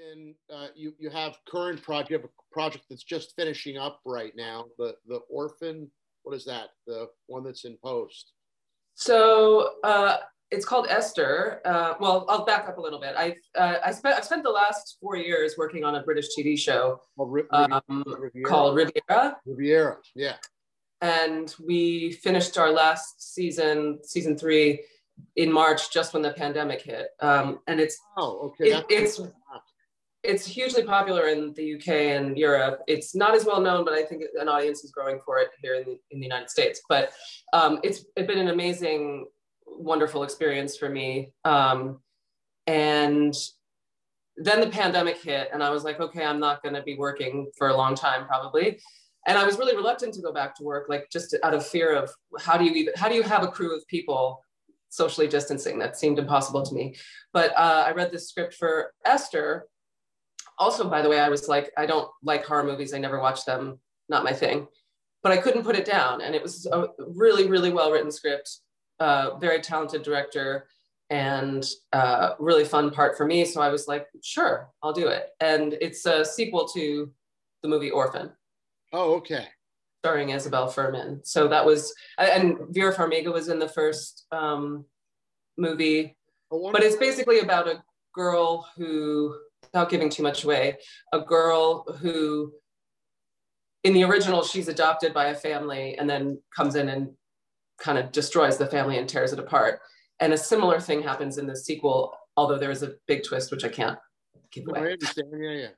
been uh, you you have current project a project that's just finishing up right now. The the orphan. What is that? The one that's in post. So uh, it's called Esther. Uh, well, I'll back up a little bit. I've uh, I spent I've spent the last four years working on a British TV show um, Riviera. called Riviera. Riviera, yeah. And we finished our last season, season three, in March, just when the pandemic hit. Um, and it's oh, okay. It, it's it's hugely popular in the UK and Europe. It's not as well known, but I think an audience is growing for it here in the, in the United States. But um, it's, it's been an amazing wonderful experience for me. Um, and then the pandemic hit, and I was like, okay, I'm not going to be working for a long time, probably. And I was really reluctant to go back to work, like just out of fear of how do you even how do you have a crew of people socially distancing? That seemed impossible to me. But uh, I read this script for Esther. Also, by the way, I was like, I don't like horror movies. I never watch them. Not my thing. But I couldn't put it down, and it was a really, really well written script uh, very talented director and uh, really fun part for me. So I was like, sure, I'll do it. And it's a sequel to the movie Orphan. Oh, okay. Starring Isabelle Fuhrman. So that was, and Vera Farmiga was in the first um, movie. But it's basically about a girl who, without giving too much away, a girl who, in the original, she's adopted by a family and then comes in and kind of destroys the family and tears it apart. And a similar thing happens in the sequel, although there is a big twist, which I can't give away. Oh, Understand. Yeah, yeah.